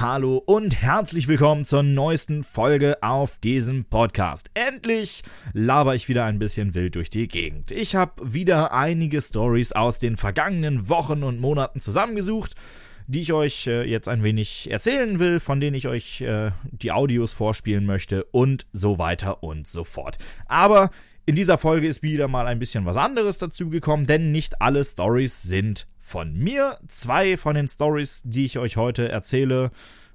Hallo und herzlich willkommen zur neuesten Folge auf diesem Podcast. Endlich laber ich wieder ein bisschen wild durch die Gegend. Ich habe wieder einige Stories aus den vergangenen Wochen und Monaten zusammengesucht, die ich euch äh, jetzt ein wenig erzählen will, von denen ich euch äh, die Audios vorspielen möchte und so weiter und so fort. Aber in dieser Folge ist wieder mal ein bisschen was anderes dazugekommen, denn nicht alle Stories sind von mir. Zwei von den Stories, die ich euch heute erzähle,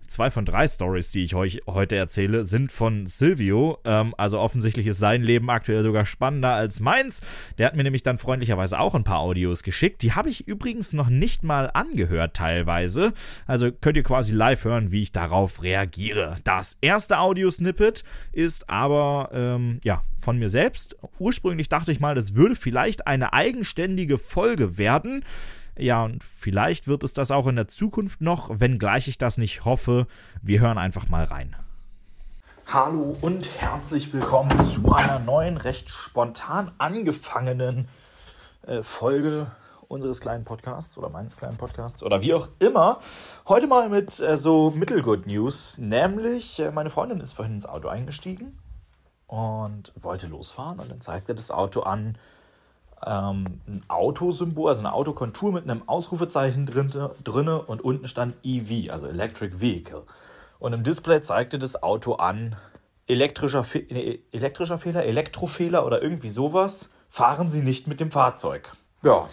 zwei von drei Stories, die ich euch heute erzähle, sind von Silvio. Ähm, also offensichtlich ist sein Leben aktuell sogar spannender als meins. Der hat mir nämlich dann freundlicherweise auch ein paar Audios geschickt. Die habe ich übrigens noch nicht mal angehört teilweise. Also könnt ihr quasi live hören, wie ich darauf reagiere. Das erste Audiosnippet ist aber ähm, ja von mir selbst. Ursprünglich dachte ich mal, das würde vielleicht eine eigenständige Folge werden. Ja, und vielleicht wird es das auch in der Zukunft noch, wenngleich ich das nicht hoffe. Wir hören einfach mal rein. Hallo und herzlich willkommen zu einer neuen, recht spontan angefangenen äh, Folge unseres kleinen Podcasts oder meines kleinen Podcasts oder wie auch immer. Heute mal mit äh, so Mittelgood News, nämlich äh, meine Freundin ist vorhin ins Auto eingestiegen und wollte losfahren und dann zeigte das Auto an, ähm, ein Autosymbol, also eine Autokontur mit einem Ausrufezeichen drin, drinne und unten stand EV, also Electric Vehicle. Und im Display zeigte das Auto an, elektrischer, Fe elektrischer Fehler, Elektrofehler oder irgendwie sowas, fahren Sie nicht mit dem Fahrzeug. Ja,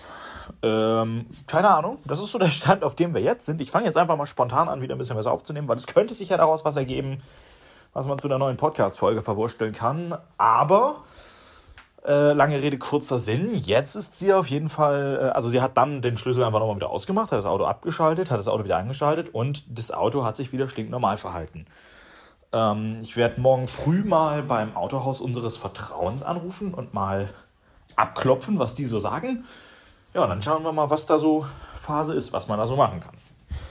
ähm, keine Ahnung. Das ist so der Stand, auf dem wir jetzt sind. Ich fange jetzt einfach mal spontan an, wieder ein bisschen was aufzunehmen, weil es könnte sich ja daraus was ergeben, was man zu einer neuen Podcast-Folge verwursteln kann. Aber äh, lange Rede, kurzer Sinn. Jetzt ist sie auf jeden Fall, äh, also sie hat dann den Schlüssel einfach nochmal wieder ausgemacht, hat das Auto abgeschaltet, hat das Auto wieder eingeschaltet und das Auto hat sich wieder stinknormal verhalten. Ähm, ich werde morgen früh mal beim Autohaus unseres Vertrauens anrufen und mal abklopfen, was die so sagen. Ja, dann schauen wir mal, was da so Phase ist, was man da so machen kann.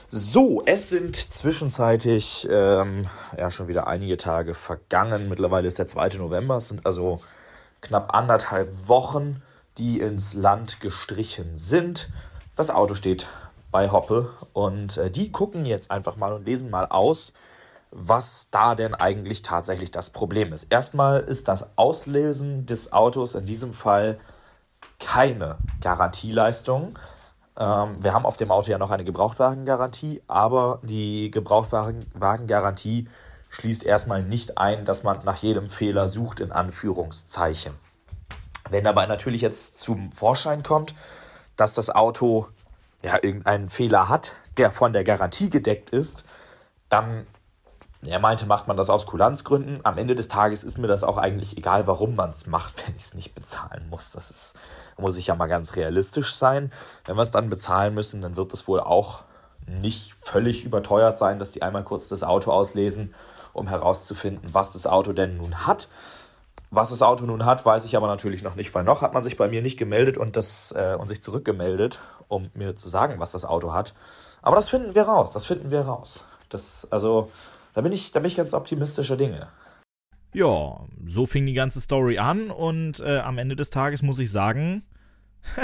So, es sind zwischenzeitlich ähm, ja schon wieder einige Tage vergangen. Mittlerweile ist der 2. November. Es sind also knapp anderthalb Wochen, die ins Land gestrichen sind. Das Auto steht bei Hoppe und äh, die gucken jetzt einfach mal und lesen mal aus, was da denn eigentlich tatsächlich das Problem ist. Erstmal ist das Auslesen des Autos in diesem Fall keine Garantieleistung. Ähm, wir haben auf dem Auto ja noch eine Gebrauchtwagengarantie, aber die Gebrauchtwagengarantie schließt erstmal nicht ein, dass man nach jedem Fehler sucht, in Anführungszeichen. Wenn dabei natürlich jetzt zum Vorschein kommt, dass das Auto ja irgendeinen Fehler hat, der von der Garantie gedeckt ist, dann, er meinte, macht man das aus Kulanzgründen. Am Ende des Tages ist mir das auch eigentlich egal, warum man es macht, wenn ich es nicht bezahlen muss. Das ist, muss ich ja mal ganz realistisch sein. Wenn wir es dann bezahlen müssen, dann wird es wohl auch nicht völlig überteuert sein, dass die einmal kurz das Auto auslesen um herauszufinden, was das Auto denn nun hat. Was das Auto nun hat, weiß ich aber natürlich noch nicht, weil noch hat man sich bei mir nicht gemeldet und, das, äh, und sich zurückgemeldet, um mir zu sagen, was das Auto hat. Aber das finden wir raus, das finden wir raus. Das, also, da bin ich, da bin ich ganz optimistischer Dinge. Ja, so fing die ganze Story an und äh, am Ende des Tages muss ich sagen,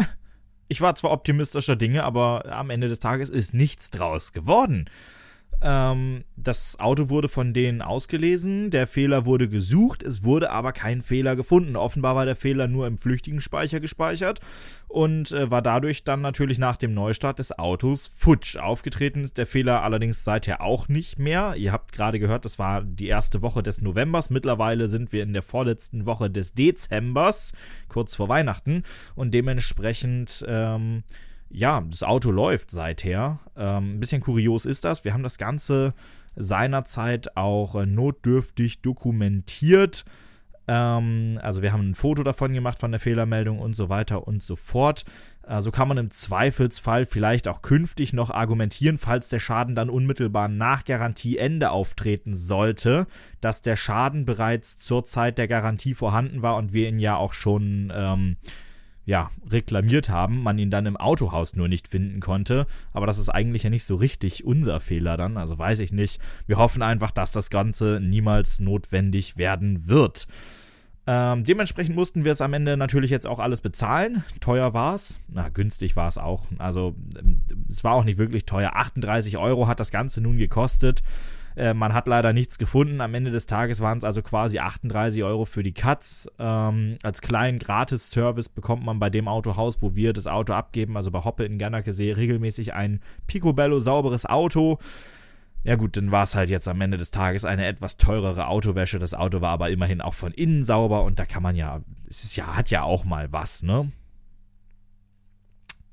ich war zwar optimistischer Dinge, aber am Ende des Tages ist nichts draus geworden. Ähm, das Auto wurde von denen ausgelesen, der Fehler wurde gesucht, es wurde aber kein Fehler gefunden. Offenbar war der Fehler nur im flüchtigen Speicher gespeichert und äh, war dadurch dann natürlich nach dem Neustart des Autos futsch. Aufgetreten ist der Fehler allerdings seither auch nicht mehr. Ihr habt gerade gehört, das war die erste Woche des Novembers. Mittlerweile sind wir in der vorletzten Woche des Dezembers, kurz vor Weihnachten und dementsprechend. Ähm, ja, das Auto läuft seither. Ähm, ein bisschen kurios ist das. Wir haben das Ganze seinerzeit auch äh, notdürftig dokumentiert. Ähm, also wir haben ein Foto davon gemacht von der Fehlermeldung und so weiter und so fort. So also kann man im Zweifelsfall vielleicht auch künftig noch argumentieren, falls der Schaden dann unmittelbar nach Garantieende auftreten sollte, dass der Schaden bereits zur Zeit der Garantie vorhanden war und wir ihn ja auch schon ähm, ja, reklamiert haben, man ihn dann im Autohaus nur nicht finden konnte. Aber das ist eigentlich ja nicht so richtig unser Fehler dann, also weiß ich nicht. Wir hoffen einfach, dass das Ganze niemals notwendig werden wird. Ähm, dementsprechend mussten wir es am Ende natürlich jetzt auch alles bezahlen. Teuer war es. Na, günstig war es auch. Also, ähm, es war auch nicht wirklich teuer. 38 Euro hat das Ganze nun gekostet. Äh, man hat leider nichts gefunden. Am Ende des Tages waren es also quasi 38 Euro für die Cuts. Ähm, als kleinen Gratis-Service bekommt man bei dem Autohaus, wo wir das Auto abgeben, also bei Hoppe in Gernakesee, regelmäßig ein Picobello sauberes Auto. Ja gut, dann war es halt jetzt am Ende des Tages eine etwas teurere Autowäsche. Das Auto war aber immerhin auch von innen sauber und da kann man ja, es ist ja, hat ja auch mal was, ne?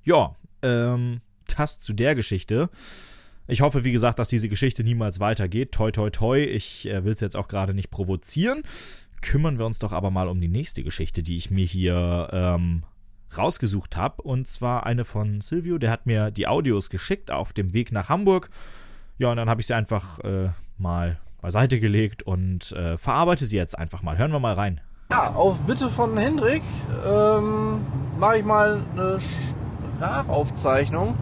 Ja, ähm, das zu der Geschichte. Ich hoffe, wie gesagt, dass diese Geschichte niemals weitergeht. Toi, toi, toi. Ich äh, will es jetzt auch gerade nicht provozieren. Kümmern wir uns doch aber mal um die nächste Geschichte, die ich mir hier ähm, rausgesucht habe. Und zwar eine von Silvio. Der hat mir die Audios geschickt auf dem Weg nach Hamburg. Ja, und dann habe ich sie einfach äh, mal beiseite gelegt und äh, verarbeite sie jetzt einfach mal. Hören wir mal rein. Ja, auf Bitte von Hendrik ähm, mache ich mal eine Sprachaufzeichnung.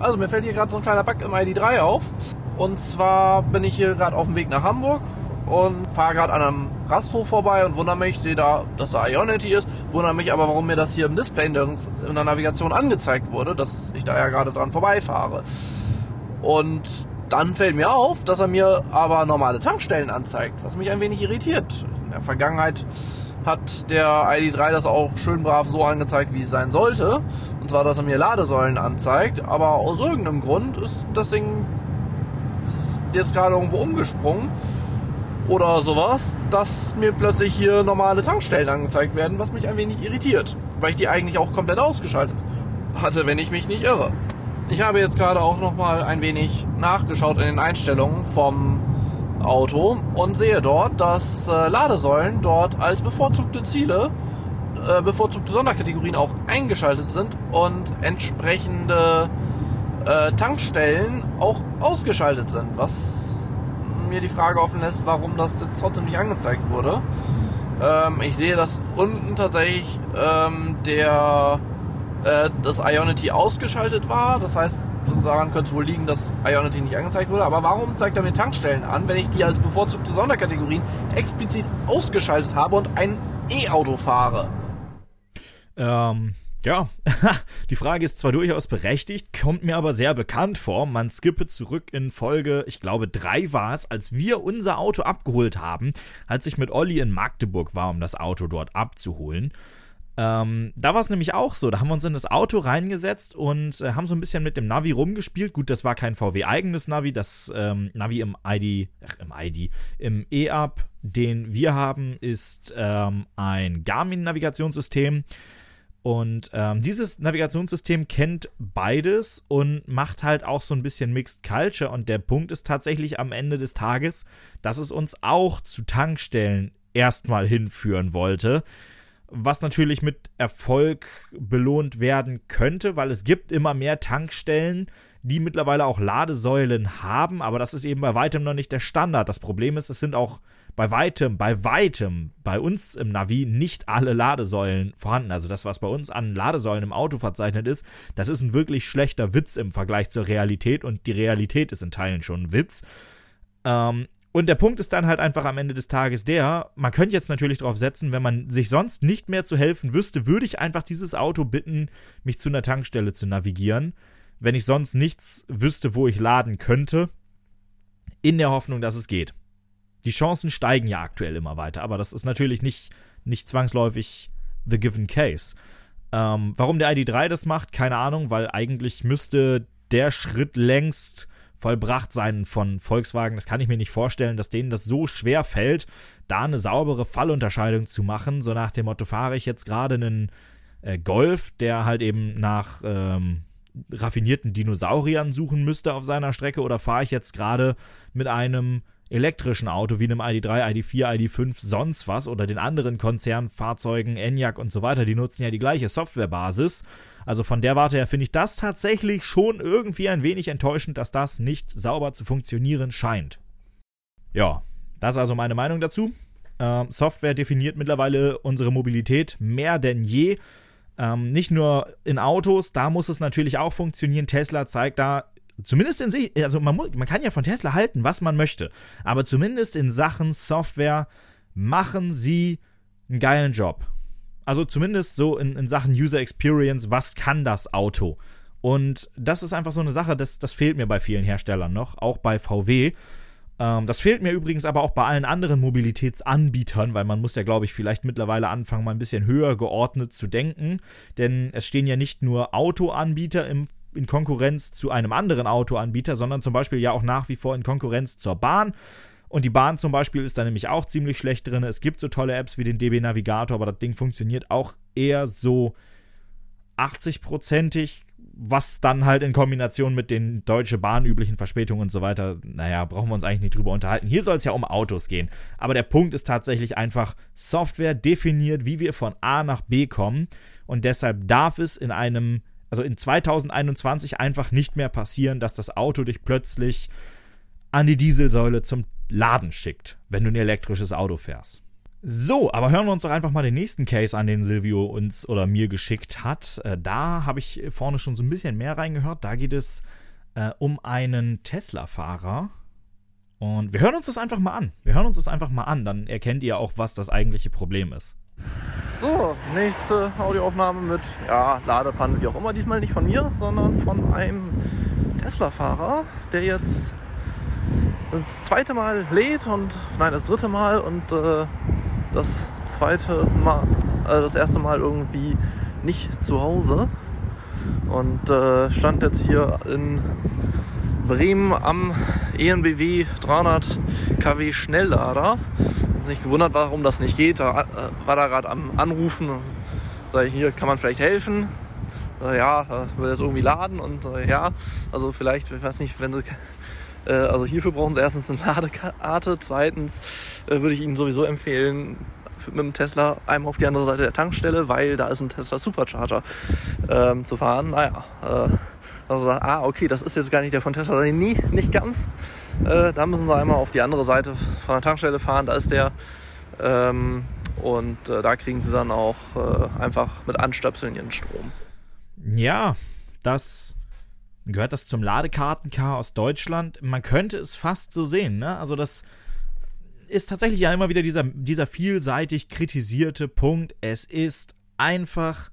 Also mir fällt hier gerade so ein kleiner Bug im ID3 auf. Und zwar bin ich hier gerade auf dem Weg nach Hamburg und fahre gerade an einem Rasthof vorbei und wundere mich, sehe da, dass da Ionity ist, wundere mich aber, warum mir das hier im Display in der Navigation angezeigt wurde, dass ich da ja gerade dran vorbeifahre. Und dann fällt mir auf, dass er mir aber normale Tankstellen anzeigt, was mich ein wenig irritiert. In der Vergangenheit hat der ID3 das auch schön brav so angezeigt, wie es sein sollte. Und zwar, dass er mir Ladesäulen anzeigt. Aber aus irgendeinem Grund ist das Ding jetzt gerade irgendwo umgesprungen oder sowas, dass mir plötzlich hier normale Tankstellen angezeigt werden, was mich ein wenig irritiert, weil ich die eigentlich auch komplett ausgeschaltet hatte, wenn ich mich nicht irre. Ich habe jetzt gerade auch noch mal ein wenig nachgeschaut in den Einstellungen vom Auto und sehe dort, dass äh, Ladesäulen dort als bevorzugte Ziele, äh, bevorzugte Sonderkategorien auch eingeschaltet sind und entsprechende äh, Tankstellen auch ausgeschaltet sind, was mir die Frage offen lässt, warum das jetzt trotzdem nicht angezeigt wurde. Ähm, ich sehe, dass unten tatsächlich ähm, der äh, das Ionity ausgeschaltet war. Das heißt, daran könnte es wohl liegen, dass Ionity nicht angezeigt wurde. Aber warum zeigt er mir Tankstellen an, wenn ich die als bevorzugte Sonderkategorien explizit ausgeschaltet habe und ein E-Auto fahre? Ähm, ja, die Frage ist zwar durchaus berechtigt, kommt mir aber sehr bekannt vor. Man skippe zurück in Folge, ich glaube, drei war es, als wir unser Auto abgeholt haben, als ich mit Olli in Magdeburg war, um das Auto dort abzuholen. Ähm, da war es nämlich auch so. Da haben wir uns in das Auto reingesetzt und äh, haben so ein bisschen mit dem Navi rumgespielt. Gut, das war kein VW-eigenes Navi. Das ähm, Navi im ID, ach, im ID, im E-Up, den wir haben, ist ähm, ein Garmin-Navigationssystem. Und ähm, dieses Navigationssystem kennt beides und macht halt auch so ein bisschen Mixed Culture. Und der Punkt ist tatsächlich am Ende des Tages, dass es uns auch zu Tankstellen erstmal hinführen wollte was natürlich mit Erfolg belohnt werden könnte, weil es gibt immer mehr Tankstellen, die mittlerweile auch Ladesäulen haben, aber das ist eben bei weitem noch nicht der Standard. Das Problem ist, es sind auch bei weitem, bei weitem bei uns im Navi nicht alle Ladesäulen vorhanden. Also das, was bei uns an Ladesäulen im Auto verzeichnet ist, das ist ein wirklich schlechter Witz im Vergleich zur Realität und die Realität ist in Teilen schon ein Witz. Ähm, und der Punkt ist dann halt einfach am Ende des Tages der, man könnte jetzt natürlich darauf setzen, wenn man sich sonst nicht mehr zu helfen wüsste, würde ich einfach dieses Auto bitten, mich zu einer Tankstelle zu navigieren, wenn ich sonst nichts wüsste, wo ich laden könnte, in der Hoffnung, dass es geht. Die Chancen steigen ja aktuell immer weiter, aber das ist natürlich nicht, nicht zwangsläufig the given case. Ähm, warum der ID3 das macht, keine Ahnung, weil eigentlich müsste der Schritt längst vollbracht sein von Volkswagen. Das kann ich mir nicht vorstellen, dass denen das so schwer fällt, da eine saubere Fallunterscheidung zu machen. So nach dem Motto, fahre ich jetzt gerade einen äh, Golf, der halt eben nach ähm, raffinierten Dinosauriern suchen müsste auf seiner Strecke, oder fahre ich jetzt gerade mit einem elektrischen Auto wie einem ID3, ID4, ID5, sonst was oder den anderen Konzernfahrzeugen, Enyaq und so weiter, die nutzen ja die gleiche Softwarebasis. Also von der Warte her finde ich das tatsächlich schon irgendwie ein wenig enttäuschend, dass das nicht sauber zu funktionieren scheint. Ja, das ist also meine Meinung dazu. Ähm, Software definiert mittlerweile unsere Mobilität mehr denn je. Ähm, nicht nur in Autos, da muss es natürlich auch funktionieren. Tesla zeigt da Zumindest in sich, also man, man kann ja von Tesla halten, was man möchte, aber zumindest in Sachen Software machen sie einen geilen Job. Also zumindest so in, in Sachen User Experience, was kann das Auto? Und das ist einfach so eine Sache, das, das fehlt mir bei vielen Herstellern noch, auch bei VW. Ähm, das fehlt mir übrigens aber auch bei allen anderen Mobilitätsanbietern, weil man muss ja, glaube ich, vielleicht mittlerweile anfangen, mal ein bisschen höher geordnet zu denken. Denn es stehen ja nicht nur Autoanbieter im in Konkurrenz zu einem anderen Autoanbieter, sondern zum Beispiel ja auch nach wie vor in Konkurrenz zur Bahn. Und die Bahn zum Beispiel ist da nämlich auch ziemlich schlecht drin. Es gibt so tolle Apps wie den DB Navigator, aber das Ding funktioniert auch eher so 80-prozentig was dann halt in Kombination mit den Deutsche Bahn üblichen Verspätungen und so weiter, naja, brauchen wir uns eigentlich nicht drüber unterhalten. Hier soll es ja um Autos gehen. Aber der Punkt ist tatsächlich einfach, Software definiert, wie wir von A nach B kommen. Und deshalb darf es in einem, also in 2021 einfach nicht mehr passieren, dass das Auto dich plötzlich an die Dieselsäule zum Laden schickt, wenn du ein elektrisches Auto fährst. So, aber hören wir uns doch einfach mal den nächsten Case an, den Silvio uns oder mir geschickt hat. Äh, da habe ich vorne schon so ein bisschen mehr reingehört. Da geht es äh, um einen Tesla-Fahrer. Und wir hören uns das einfach mal an. Wir hören uns das einfach mal an. Dann erkennt ihr auch, was das eigentliche Problem ist. So, nächste Audioaufnahme mit, ja, Ladepanne, wie auch immer. Diesmal nicht von mir, sondern von einem Tesla-Fahrer, der jetzt das zweite Mal lädt und, nein, das dritte Mal und äh, das zweite Mal, also das erste Mal irgendwie nicht zu Hause und äh, stand jetzt hier in Bremen am ENBW 300 kW Schnelllader. Ist nicht gewundert, warum das nicht geht. Da äh, war da gerade am Anrufen. Sag ich, hier kann man vielleicht helfen. Äh, ja, will jetzt irgendwie laden und äh, ja, also vielleicht, ich weiß nicht, wenn sie äh, also hierfür brauchen Sie erstens eine Ladekarte. Zweitens äh, würde ich Ihnen sowieso empfehlen, mit dem Tesla einmal auf die andere Seite der Tankstelle, weil da ist ein Tesla Supercharger ähm, zu fahren. Naja, äh, also ah, okay, das ist jetzt gar nicht der von Tesla, nie, nicht ganz. Äh, da müssen Sie einmal auf die andere Seite von der Tankstelle fahren, da ist der. Ähm, und äh, da kriegen Sie dann auch äh, einfach mit Anstöpseln Ihren Strom. Ja, das gehört das zum aus Deutschland. Man könnte es fast so sehen, ne? Also das ist tatsächlich ja immer wieder dieser, dieser vielseitig kritisierte Punkt. Es ist einfach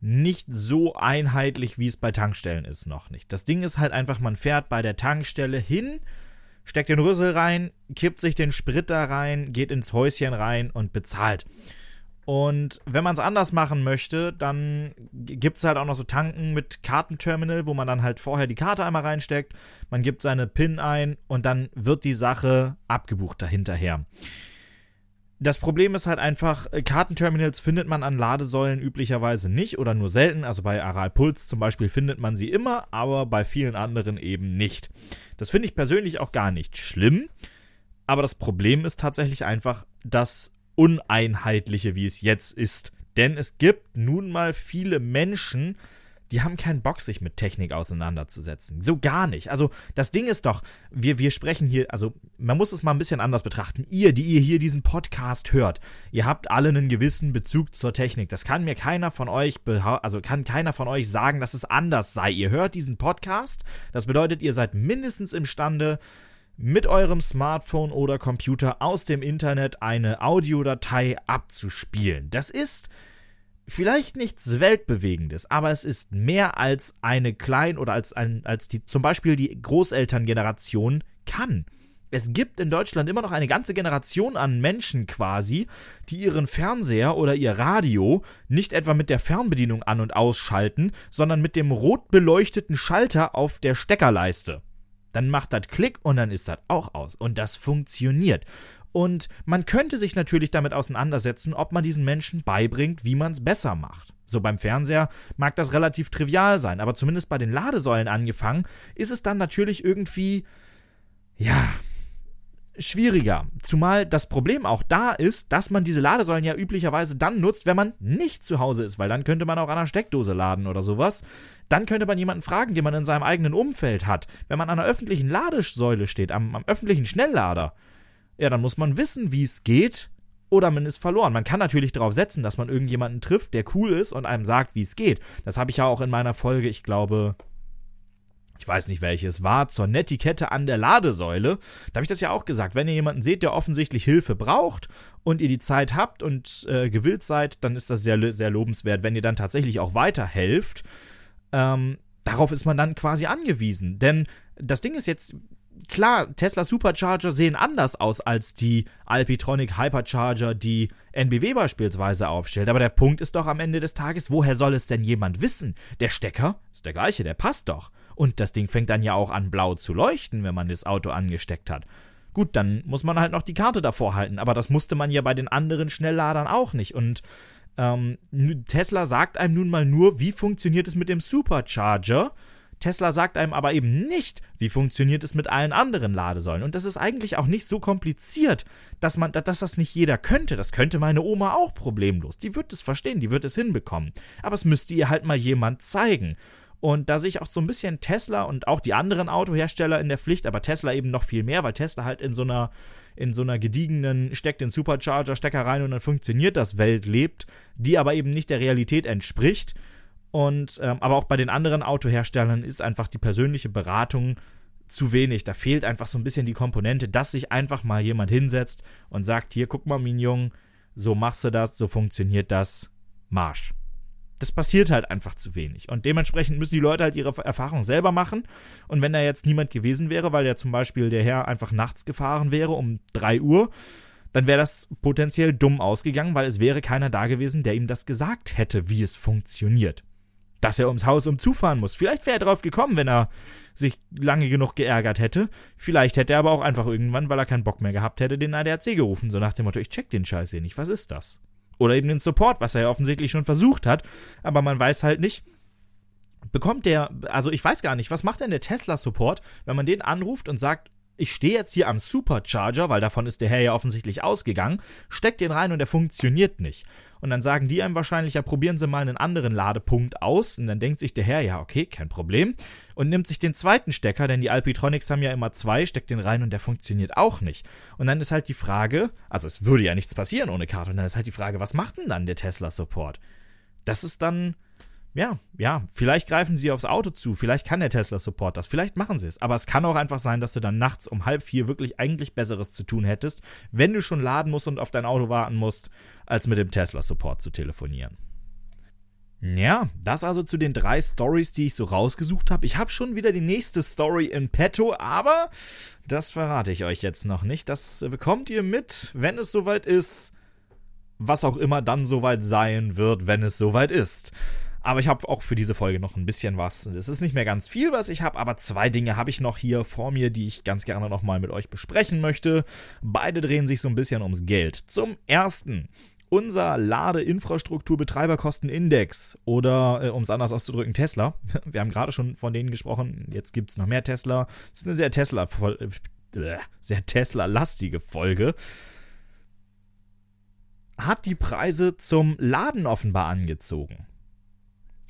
nicht so einheitlich, wie es bei Tankstellen ist, noch nicht. Das Ding ist halt einfach, man fährt bei der Tankstelle hin, steckt den Rüssel rein, kippt sich den Sprit da rein, geht ins Häuschen rein und bezahlt. Und wenn man es anders machen möchte, dann gibt es halt auch noch so Tanken mit Kartenterminal, wo man dann halt vorher die Karte einmal reinsteckt, man gibt seine PIN ein und dann wird die Sache abgebucht dahinterher. Das Problem ist halt einfach, äh, Kartenterminals findet man an Ladesäulen üblicherweise nicht oder nur selten. Also bei Aral Puls zum Beispiel findet man sie immer, aber bei vielen anderen eben nicht. Das finde ich persönlich auch gar nicht schlimm. Aber das Problem ist tatsächlich einfach, dass Uneinheitliche, wie es jetzt ist. Denn es gibt nun mal viele Menschen, die haben keinen Bock, sich mit Technik auseinanderzusetzen. So gar nicht. Also das Ding ist doch, wir, wir sprechen hier, also man muss es mal ein bisschen anders betrachten. Ihr, die ihr hier diesen Podcast hört, ihr habt alle einen gewissen Bezug zur Technik. Das kann mir keiner von euch, also kann keiner von euch sagen, dass es anders sei. Ihr hört diesen Podcast, das bedeutet, ihr seid mindestens imstande, mit eurem Smartphone oder Computer aus dem Internet eine Audiodatei abzuspielen. Das ist vielleicht nichts Weltbewegendes, aber es ist mehr als eine klein oder als ein, als die zum Beispiel die Großelterngeneration kann. Es gibt in Deutschland immer noch eine ganze Generation an Menschen quasi, die ihren Fernseher oder ihr Radio nicht etwa mit der Fernbedienung an und ausschalten, sondern mit dem rot beleuchteten Schalter auf der Steckerleiste. Dann macht das Klick und dann ist das auch aus. Und das funktioniert. Und man könnte sich natürlich damit auseinandersetzen, ob man diesen Menschen beibringt, wie man es besser macht. So beim Fernseher mag das relativ trivial sein, aber zumindest bei den Ladesäulen angefangen, ist es dann natürlich irgendwie, ja, schwieriger. Zumal das Problem auch da ist, dass man diese Ladesäulen ja üblicherweise dann nutzt, wenn man nicht zu Hause ist, weil dann könnte man auch an einer Steckdose laden oder sowas. Dann könnte man jemanden fragen, den man in seinem eigenen Umfeld hat. Wenn man an einer öffentlichen Ladesäule steht, am, am öffentlichen Schnelllader, ja, dann muss man wissen, wie es geht oder man ist verloren. Man kann natürlich darauf setzen, dass man irgendjemanden trifft, der cool ist und einem sagt, wie es geht. Das habe ich ja auch in meiner Folge, ich glaube, ich weiß nicht welches war, zur Netiquette an der Ladesäule. Da habe ich das ja auch gesagt. Wenn ihr jemanden seht, der offensichtlich Hilfe braucht und ihr die Zeit habt und äh, gewillt seid, dann ist das sehr, sehr lobenswert. Wenn ihr dann tatsächlich auch weiterhelft, ähm, darauf ist man dann quasi angewiesen. Denn das Ding ist jetzt, klar, Tesla Supercharger sehen anders aus als die Alpitronic Hypercharger, die NBW beispielsweise aufstellt. Aber der Punkt ist doch am Ende des Tages, woher soll es denn jemand wissen? Der Stecker ist der gleiche, der passt doch. Und das Ding fängt dann ja auch an blau zu leuchten, wenn man das Auto angesteckt hat. Gut, dann muss man halt noch die Karte davor halten, aber das musste man ja bei den anderen Schnellladern auch nicht. Und ähm, Tesla sagt einem nun mal nur, wie funktioniert es mit dem Supercharger. Tesla sagt einem aber eben nicht, wie funktioniert es mit allen anderen Ladesäulen. Und das ist eigentlich auch nicht so kompliziert, dass man, dass das nicht jeder könnte. Das könnte meine Oma auch problemlos. Die wird es verstehen, die wird es hinbekommen. Aber es müsste ihr halt mal jemand zeigen. Und da sehe ich auch so ein bisschen Tesla und auch die anderen Autohersteller in der Pflicht, aber Tesla eben noch viel mehr, weil Tesla halt in so einer, in so einer gediegenen, steckt den Supercharger-Stecker rein und dann funktioniert das Welt lebt, die aber eben nicht der Realität entspricht. Und ähm, aber auch bei den anderen Autoherstellern ist einfach die persönliche Beratung zu wenig. Da fehlt einfach so ein bisschen die Komponente, dass sich einfach mal jemand hinsetzt und sagt: Hier, guck mal, Mignon, so machst du das, so funktioniert das, Marsch das passiert halt einfach zu wenig. Und dementsprechend müssen die Leute halt ihre Erfahrung selber machen. Und wenn da jetzt niemand gewesen wäre, weil ja zum Beispiel der Herr einfach nachts gefahren wäre um 3 Uhr, dann wäre das potenziell dumm ausgegangen, weil es wäre keiner da gewesen, der ihm das gesagt hätte, wie es funktioniert. Dass er ums Haus umzufahren muss. Vielleicht wäre er drauf gekommen, wenn er sich lange genug geärgert hätte. Vielleicht hätte er aber auch einfach irgendwann, weil er keinen Bock mehr gehabt hätte, den ADAC gerufen. So nach dem Motto, ich check den Scheiß hier nicht. Was ist das? Oder eben den Support, was er ja offensichtlich schon versucht hat. Aber man weiß halt nicht, bekommt der, also ich weiß gar nicht, was macht denn der Tesla-Support, wenn man den anruft und sagt, ich stehe jetzt hier am Supercharger, weil davon ist der Herr ja offensichtlich ausgegangen, steckt den rein und der funktioniert nicht. Und dann sagen die einem wahrscheinlich, ja, probieren Sie mal einen anderen Ladepunkt aus. Und dann denkt sich der Herr, ja, okay, kein Problem. Und nimmt sich den zweiten Stecker, denn die Alpitronics haben ja immer zwei, steckt den rein und der funktioniert auch nicht. Und dann ist halt die Frage, also es würde ja nichts passieren ohne Karte. Und dann ist halt die Frage, was macht denn dann der Tesla Support? Das ist dann ja, ja, vielleicht greifen sie aufs Auto zu, vielleicht kann der Tesla Support das, vielleicht machen sie es. Aber es kann auch einfach sein, dass du dann nachts um halb vier wirklich eigentlich Besseres zu tun hättest, wenn du schon laden musst und auf dein Auto warten musst, als mit dem Tesla Support zu telefonieren. Ja, das also zu den drei Stories, die ich so rausgesucht habe. Ich habe schon wieder die nächste Story in petto, aber das verrate ich euch jetzt noch nicht. Das bekommt ihr mit, wenn es soweit ist. Was auch immer dann soweit sein wird, wenn es soweit ist. Aber ich habe auch für diese Folge noch ein bisschen was. Es ist nicht mehr ganz viel, was ich habe, aber zwei Dinge habe ich noch hier vor mir, die ich ganz gerne nochmal mit euch besprechen möchte. Beide drehen sich so ein bisschen ums Geld. Zum ersten. Unser Ladeinfrastrukturbetreiberkostenindex oder, äh, um es anders auszudrücken, Tesla. Wir haben gerade schon von denen gesprochen. Jetzt gibt es noch mehr Tesla. Das ist eine sehr Tesla, äh, sehr Tesla-lastige Folge hat die Preise zum Laden offenbar angezogen.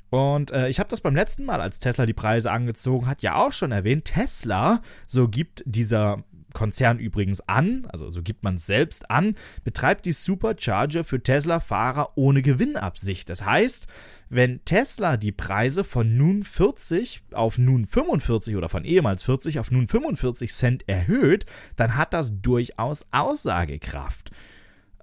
Und äh, ich habe das beim letzten Mal, als Tesla die Preise angezogen hat, ja auch schon erwähnt. Tesla, so gibt dieser Konzern übrigens an, also so gibt man es selbst an, betreibt die Supercharger für Tesla-Fahrer ohne Gewinnabsicht. Das heißt, wenn Tesla die Preise von nun 40 auf nun 45 oder von ehemals 40 auf nun 45 Cent erhöht, dann hat das durchaus Aussagekraft.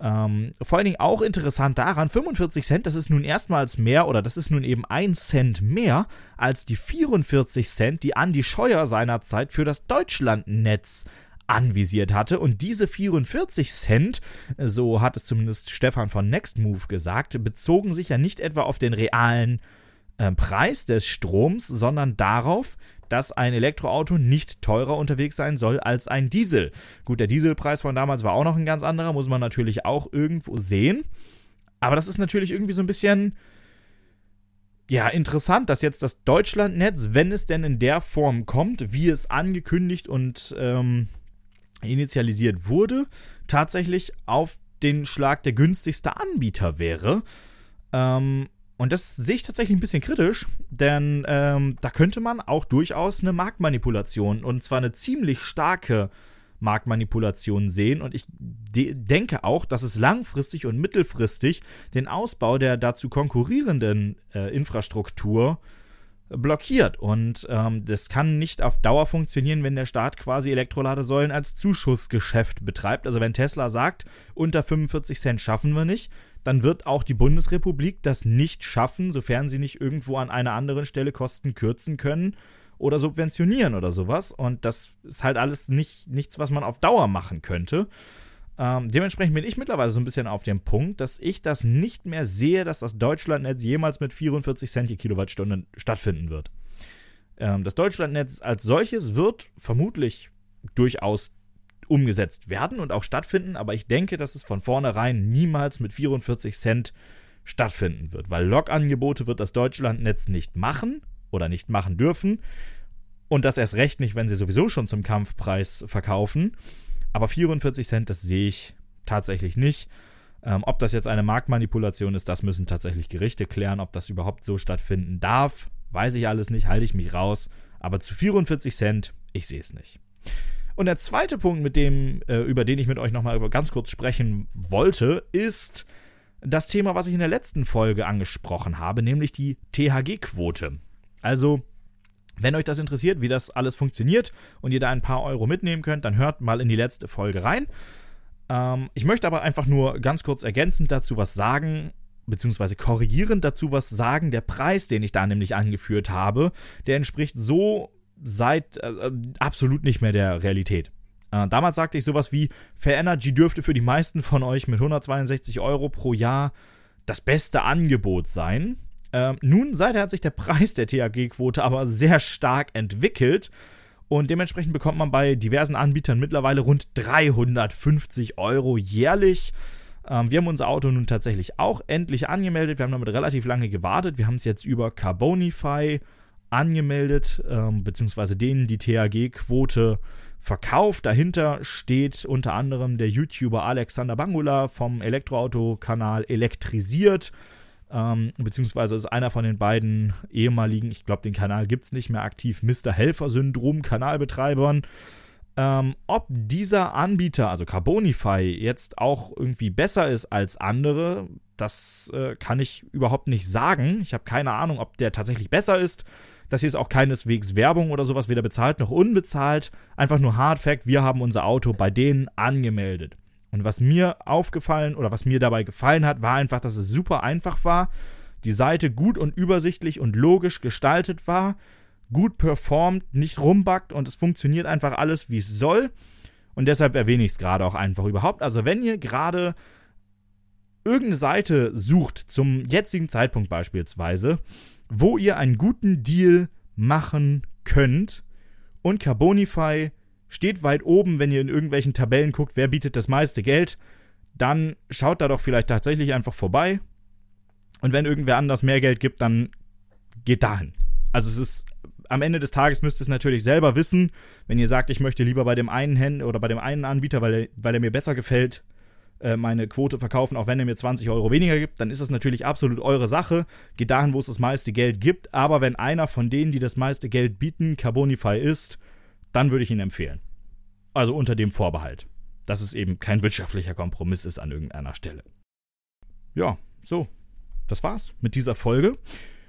Ähm, vor allen Dingen auch interessant daran, 45 Cent, das ist nun erstmals mehr oder das ist nun eben ein Cent mehr als die 44 Cent, die Andy Scheuer seinerzeit für das Deutschlandnetz anvisiert hatte. Und diese 44 Cent, so hat es zumindest Stefan von Nextmove gesagt, bezogen sich ja nicht etwa auf den realen äh, Preis des Stroms, sondern darauf, dass ein Elektroauto nicht teurer unterwegs sein soll als ein Diesel. Gut, der Dieselpreis von damals war auch noch ein ganz anderer, muss man natürlich auch irgendwo sehen. Aber das ist natürlich irgendwie so ein bisschen, ja, interessant, dass jetzt das Deutschlandnetz, wenn es denn in der Form kommt, wie es angekündigt und ähm, initialisiert wurde, tatsächlich auf den Schlag der günstigste Anbieter wäre. Ähm, und das sehe ich tatsächlich ein bisschen kritisch, denn ähm, da könnte man auch durchaus eine Marktmanipulation und zwar eine ziemlich starke Marktmanipulation sehen. Und ich de denke auch, dass es langfristig und mittelfristig den Ausbau der dazu konkurrierenden äh, Infrastruktur blockiert. Und ähm, das kann nicht auf Dauer funktionieren, wenn der Staat quasi Elektroladesäulen als Zuschussgeschäft betreibt. Also wenn Tesla sagt, unter 45 Cent schaffen wir nicht, dann wird auch die Bundesrepublik das nicht schaffen, sofern sie nicht irgendwo an einer anderen Stelle Kosten kürzen können oder subventionieren oder sowas. Und das ist halt alles nicht, nichts, was man auf Dauer machen könnte. Ähm, dementsprechend bin ich mittlerweile so ein bisschen auf dem Punkt, dass ich das nicht mehr sehe, dass das Deutschlandnetz jemals mit 44 Cent die Kilowattstunde stattfinden wird. Ähm, das Deutschlandnetz als solches wird vermutlich durchaus umgesetzt werden und auch stattfinden, aber ich denke, dass es von vornherein niemals mit 44 Cent stattfinden wird, weil Log-Angebote wird das Deutschlandnetz nicht machen oder nicht machen dürfen und das erst recht nicht, wenn sie sowieso schon zum Kampfpreis verkaufen. Aber 44 Cent, das sehe ich tatsächlich nicht. Ähm, ob das jetzt eine Marktmanipulation ist, das müssen tatsächlich Gerichte klären. Ob das überhaupt so stattfinden darf, weiß ich alles nicht, halte ich mich raus. Aber zu 44 Cent, ich sehe es nicht. Und der zweite Punkt, mit dem, äh, über den ich mit euch nochmal ganz kurz sprechen wollte, ist das Thema, was ich in der letzten Folge angesprochen habe, nämlich die THG-Quote. Also wenn euch das interessiert, wie das alles funktioniert und ihr da ein paar Euro mitnehmen könnt, dann hört mal in die letzte Folge rein. Ähm, ich möchte aber einfach nur ganz kurz ergänzend dazu was sagen, beziehungsweise korrigierend dazu was sagen. Der Preis, den ich da nämlich angeführt habe, der entspricht so seit äh, absolut nicht mehr der Realität. Äh, damals sagte ich sowas wie, Fair Energy dürfte für die meisten von euch mit 162 Euro pro Jahr das beste Angebot sein. Ähm, nun, seither hat sich der Preis der THG-Quote aber sehr stark entwickelt. Und dementsprechend bekommt man bei diversen Anbietern mittlerweile rund 350 Euro jährlich. Ähm, wir haben unser Auto nun tatsächlich auch endlich angemeldet. Wir haben damit relativ lange gewartet. Wir haben es jetzt über Carbonify angemeldet, ähm, beziehungsweise denen die THG-Quote verkauft. Dahinter steht unter anderem der YouTuber Alexander Bangula vom Elektroauto-Kanal Elektrisiert ähm, beziehungsweise ist einer von den beiden ehemaligen, ich glaube, den Kanal gibt es nicht mehr aktiv, Mr. Helfer-Syndrom Kanalbetreibern. Ähm, ob dieser Anbieter, also Carbonify, jetzt auch irgendwie besser ist als andere, das äh, kann ich überhaupt nicht sagen. Ich habe keine Ahnung, ob der tatsächlich besser ist. Das hier ist auch keineswegs Werbung oder sowas, weder bezahlt noch unbezahlt. Einfach nur Hard Fact, wir haben unser Auto bei denen angemeldet. Und was mir aufgefallen oder was mir dabei gefallen hat, war einfach, dass es super einfach war, die Seite gut und übersichtlich und logisch gestaltet war, gut performt, nicht rumbackt und es funktioniert einfach alles, wie es soll. Und deshalb erwähne ich es gerade auch einfach überhaupt. Also wenn ihr gerade irgendeine Seite sucht, zum jetzigen Zeitpunkt beispielsweise, wo ihr einen guten Deal machen könnt und Carbonify steht weit oben, wenn ihr in irgendwelchen Tabellen guckt, wer bietet das meiste Geld, dann schaut da doch vielleicht tatsächlich einfach vorbei. Und wenn irgendwer anders mehr Geld gibt, dann geht dahin. Also es ist am Ende des Tages müsst ihr es natürlich selber wissen. Wenn ihr sagt, ich möchte lieber bei dem einen Händler oder bei dem einen Anbieter, weil er, weil er mir besser gefällt, äh, meine Quote verkaufen, auch wenn er mir 20 Euro weniger gibt, dann ist das natürlich absolut eure Sache. Geht dahin, wo es das meiste Geld gibt. Aber wenn einer von denen, die das meiste Geld bieten, Carbonify ist, dann würde ich ihn empfehlen. Also unter dem Vorbehalt, dass es eben kein wirtschaftlicher Kompromiss ist an irgendeiner Stelle. Ja, so. Das war's mit dieser Folge.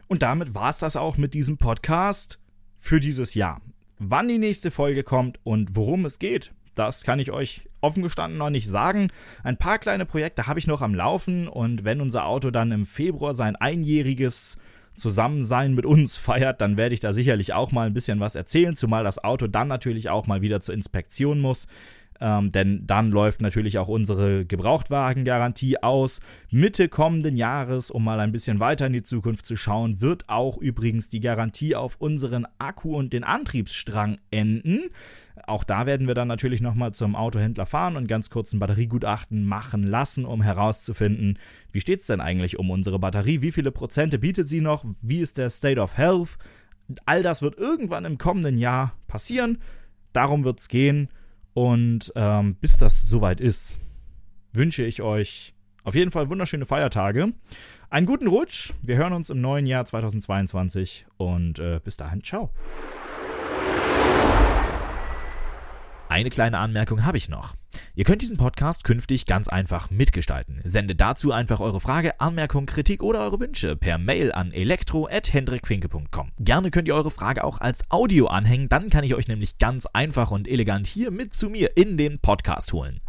Und damit war's das auch mit diesem Podcast für dieses Jahr. Wann die nächste Folge kommt und worum es geht, das kann ich euch offen gestanden noch nicht sagen. Ein paar kleine Projekte habe ich noch am Laufen und wenn unser Auto dann im Februar sein einjähriges Zusammensein mit uns feiert, dann werde ich da sicherlich auch mal ein bisschen was erzählen, zumal das Auto dann natürlich auch mal wieder zur Inspektion muss. Ähm, denn dann läuft natürlich auch unsere Gebrauchtwagengarantie aus. Mitte kommenden Jahres, um mal ein bisschen weiter in die Zukunft zu schauen, wird auch übrigens die Garantie auf unseren Akku und den Antriebsstrang enden. Auch da werden wir dann natürlich nochmal zum Autohändler fahren und ganz kurz ein Batteriegutachten machen lassen, um herauszufinden, wie steht es denn eigentlich um unsere Batterie, wie viele Prozente bietet sie noch, wie ist der State of Health. All das wird irgendwann im kommenden Jahr passieren. Darum wird es gehen. Und ähm, bis das soweit ist, wünsche ich euch auf jeden Fall wunderschöne Feiertage. Einen guten Rutsch. Wir hören uns im neuen Jahr 2022 und äh, bis dahin, ciao. Eine kleine Anmerkung habe ich noch. Ihr könnt diesen Podcast künftig ganz einfach mitgestalten. Sendet dazu einfach eure Frage, Anmerkung, Kritik oder eure Wünsche per Mail an elektro@hendrikfinke.com. Gerne könnt ihr eure Frage auch als Audio anhängen, dann kann ich euch nämlich ganz einfach und elegant hier mit zu mir in den Podcast holen.